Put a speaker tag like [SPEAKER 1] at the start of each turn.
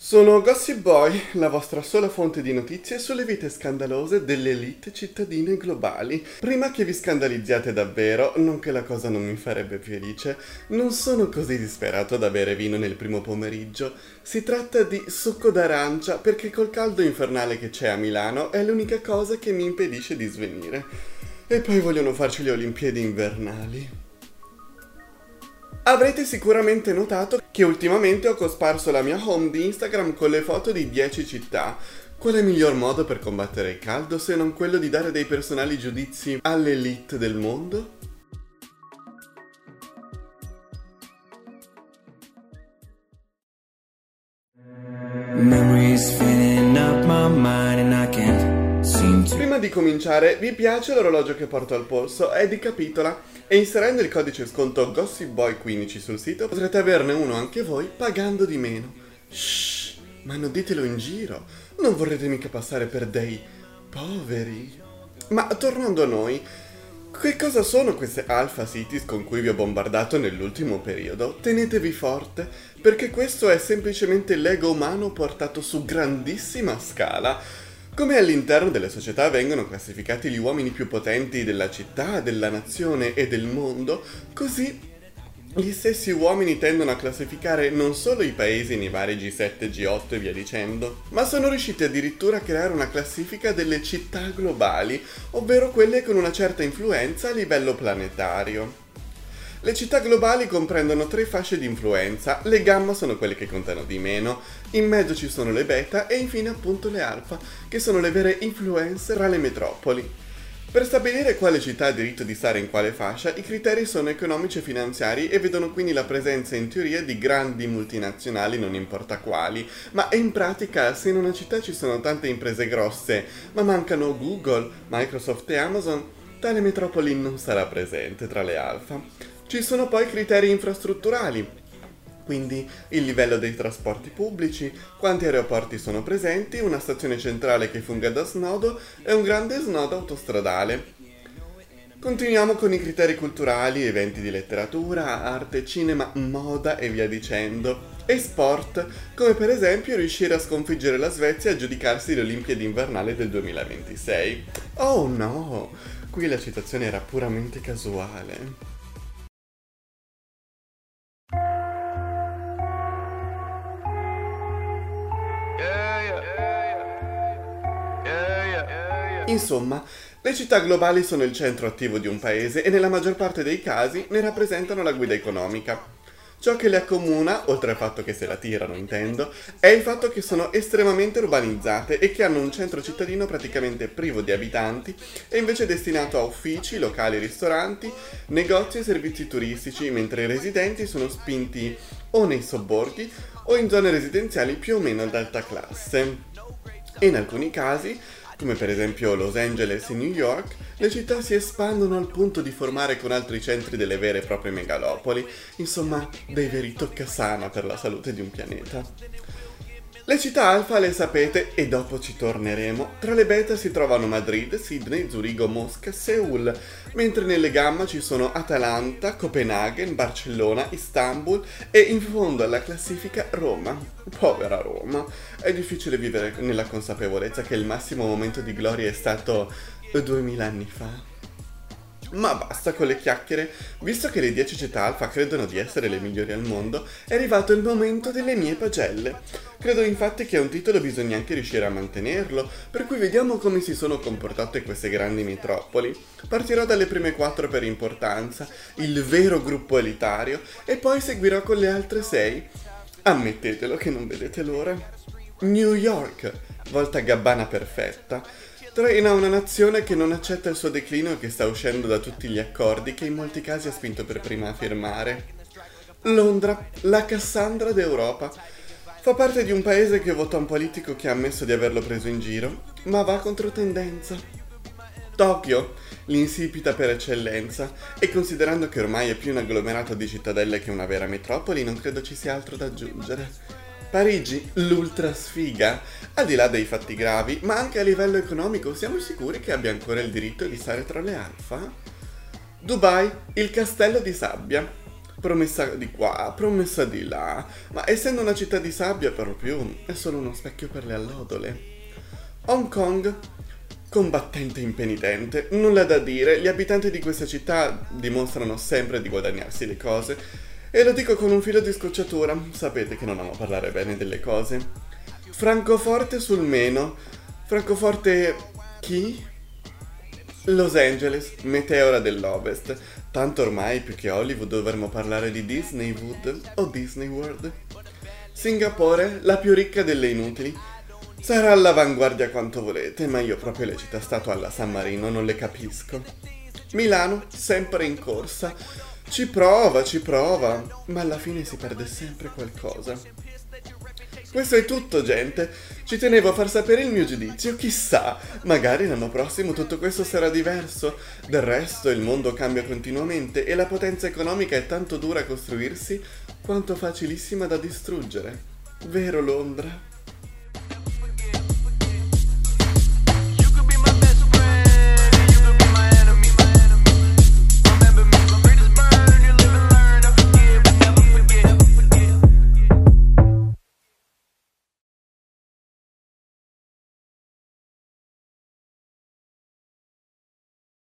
[SPEAKER 1] Sono Gossip Boy, la vostra sola fonte di notizie sulle vite scandalose delle elite cittadine globali. Prima che vi scandalizziate davvero, non che la cosa non mi farebbe felice, non sono così disperato da bere vino nel primo pomeriggio. Si tratta di succo d'arancia perché col caldo infernale che c'è a Milano è l'unica cosa che mi impedisce di svenire. E poi vogliono farci le Olimpiadi invernali. Avrete sicuramente notato che ultimamente ho cosparso la mia home di Instagram con le foto di 10 città. Qual è il miglior modo per combattere il caldo se non quello di dare dei personali giudizi all'elite del mondo? Memories filling up my mind Prima di cominciare, vi piace l'orologio che porto al polso? È di Capitola e inserendo il codice sconto GossipBoy15 sul sito potrete averne uno anche voi pagando di meno. Shh, ma non ditelo in giro, non vorrete mica passare per dei poveri. Ma tornando a noi, che cosa sono queste Alpha Cities con cui vi ho bombardato nell'ultimo periodo? Tenetevi forte, perché questo è semplicemente l'ego umano portato su grandissima scala come all'interno delle società vengono classificati gli uomini più potenti della città, della nazione e del mondo, così gli stessi uomini tendono a classificare non solo i paesi nei vari G7, G8 e via dicendo, ma sono riusciti addirittura a creare una classifica delle città globali, ovvero quelle con una certa influenza a livello planetario. Le città globali comprendono tre fasce di influenza, le gamma sono quelle che contano di meno, in mezzo ci sono le beta e infine appunto le alfa, che sono le vere influenze tra le metropoli. Per stabilire quale città ha diritto di stare in quale fascia, i criteri sono economici e finanziari e vedono quindi la presenza in teoria di grandi multinazionali, non importa quali, ma in pratica se in una città ci sono tante imprese grosse, ma mancano Google, Microsoft e Amazon, tale metropoli non sarà presente tra le alfa. Ci sono poi criteri infrastrutturali, quindi il livello dei trasporti pubblici, quanti aeroporti sono presenti, una stazione centrale che funga da snodo e un grande snodo autostradale. Continuiamo con i criteri culturali, eventi di letteratura, arte, cinema, moda e via dicendo. E sport, come per esempio riuscire a sconfiggere la Svezia e aggiudicarsi le Olimpiadi invernali del 2026. Oh no, qui la citazione era puramente casuale. Insomma, le città globali sono il centro attivo di un paese e nella maggior parte dei casi ne rappresentano la guida economica. Ciò che le accomuna, oltre al fatto che se la tirano intendo, è il fatto che sono estremamente urbanizzate e che hanno un centro cittadino praticamente privo di abitanti e invece destinato a uffici, locali, ristoranti, negozi e servizi turistici, mentre i residenti sono spinti o nei sobborghi o in zone residenziali più o meno ad alta classe. E in alcuni casi come per esempio Los Angeles e New York, le città si espandono al punto di formare con altri centri delle vere e proprie megalopoli, insomma dei veri toccasana per la salute di un pianeta. Le città alfa le sapete e dopo ci torneremo. Tra le beta si trovano Madrid, Sydney, Zurigo, Mosca, Seoul, mentre nelle gamma ci sono Atalanta, Copenaghen, Barcellona, Istanbul e in fondo alla classifica Roma. Povera Roma. È difficile vivere nella consapevolezza che il massimo momento di gloria è stato 2000 anni fa. Ma basta con le chiacchiere, visto che le 10 città alfa credono di essere le migliori al mondo, è arrivato il momento delle mie pagelle. Credo infatti che un titolo bisogna anche riuscire a mantenerlo, per cui vediamo come si sono comportate queste grandi metropoli. Partirò dalle prime 4 per importanza, il vero gruppo elitario, e poi seguirò con le altre 6. Ammettetelo che non vedete l'ora. New York, volta gabbana perfetta traina una nazione che non accetta il suo declino e che sta uscendo da tutti gli accordi che in molti casi ha spinto per prima a firmare. Londra, la Cassandra d'Europa. Fa parte di un paese che vota un politico che ha ammesso di averlo preso in giro, ma va contro tendenza. Tokyo, l'insipida per eccellenza, e considerando che ormai è più un agglomerato di cittadelle che una vera metropoli, non credo ci sia altro da aggiungere. Parigi, l'ultra sfiga, al di là dei fatti gravi, ma anche a livello economico, siamo sicuri che abbia ancora il diritto di stare tra le alfa? Dubai, il castello di sabbia. promessa di qua, promessa di là, ma essendo una città di sabbia per lo più è solo uno specchio per le allodole. Hong Kong combattente impenitente, nulla da dire, gli abitanti di questa città dimostrano sempre di guadagnarsi le cose e lo dico con un filo di scocciatura, sapete che non amo parlare bene delle cose. Francoforte sul meno, Francoforte chi? Los Angeles, meteora dell'Ovest. Tanto ormai più che Hollywood dovremmo parlare di Disneywood o Disney World. Singapore, la più ricca delle inutili. Sarà all'avanguardia quanto volete, ma io proprio le città stato alla San Marino non le capisco. Milano, sempre in corsa. Ci prova, ci prova, ma alla fine si perde sempre qualcosa. Questo è tutto, gente. Ci tenevo a far sapere il mio giudizio. Chissà, magari l'anno prossimo tutto questo sarà diverso. Del resto, il mondo cambia continuamente e la potenza economica è tanto dura a costruirsi quanto facilissima da distruggere. Vero Londra?